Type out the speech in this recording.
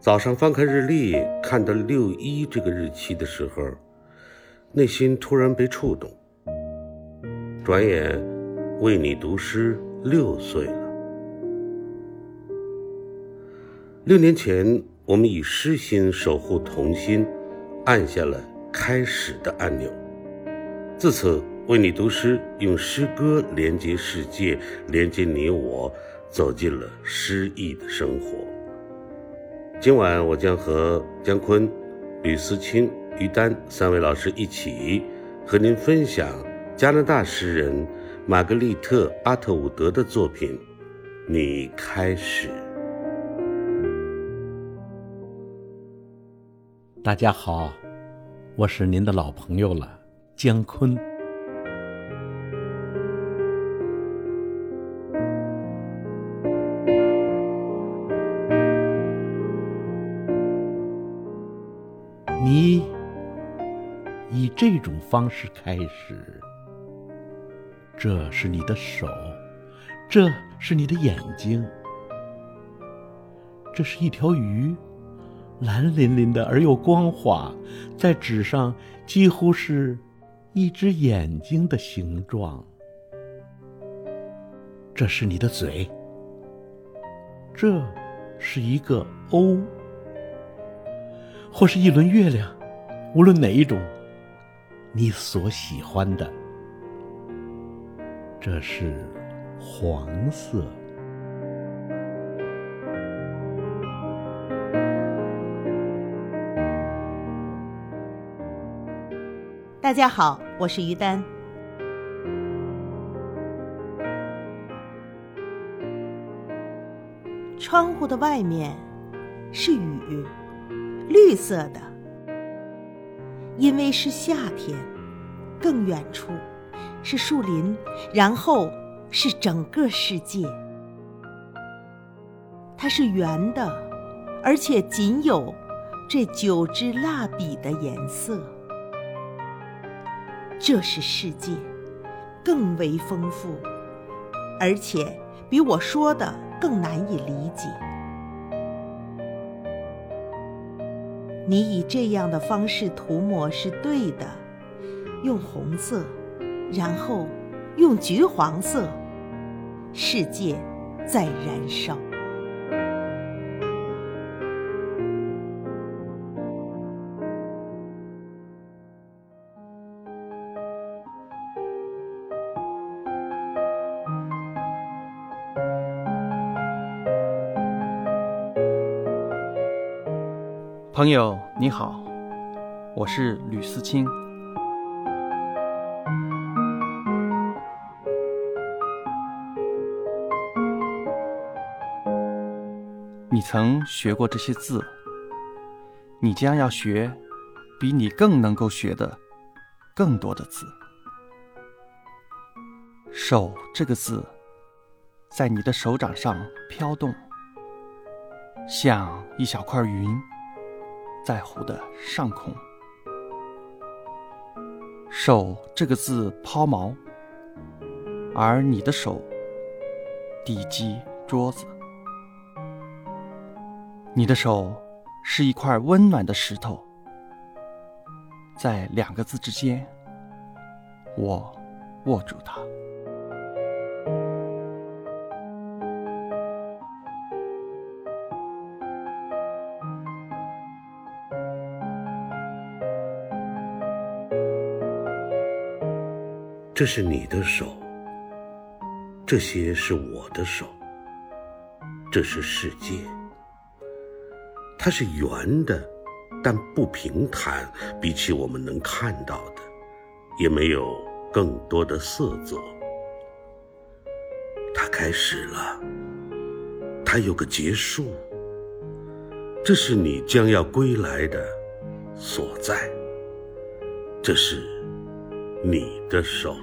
早上翻开日历，看到六一这个日期的时候，内心突然被触动。转眼，为你读诗六岁了。六年前，我们以诗心守护童心，按下了开始的按钮。自此，为你读诗用诗歌连接世界，连接你我，走进了诗意的生活。今晚我将和姜昆、吕思清、于丹三位老师一起，和您分享加拿大诗人玛格丽特·阿特伍德的作品《你开始》。大家好，我是您的老朋友了，姜昆。你以这种方式开始，这是你的手，这是你的眼睛，这是一条鱼，蓝淋淋的而又光滑，在纸上几乎是一只眼睛的形状。这是你的嘴，这是一个 O。或是一轮月亮，无论哪一种，你所喜欢的，这是黄色。大家好，我是于丹。窗户的外面是雨。绿色的，因为是夏天。更远处是树林，然后是整个世界。它是圆的，而且仅有这九支蜡笔的颜色。这是世界，更为丰富，而且比我说的更难以理解。你以这样的方式涂抹是对的，用红色，然后用橘黄色，世界在燃烧。朋友你好，我是吕思清。你曾学过这些字，你将要学比你更能够学的更多的字。手这个字，在你的手掌上飘动，像一小块云。在湖的上空，手这个字抛锚，而你的手抵击桌子。你的手是一块温暖的石头，在两个字之间，我握住它。这是你的手，这些是我的手，这是世界。它是圆的，但不平坦，比起我们能看到的，也没有更多的色泽。它开始了，它有个结束。这是你将要归来的所在。这是你的手。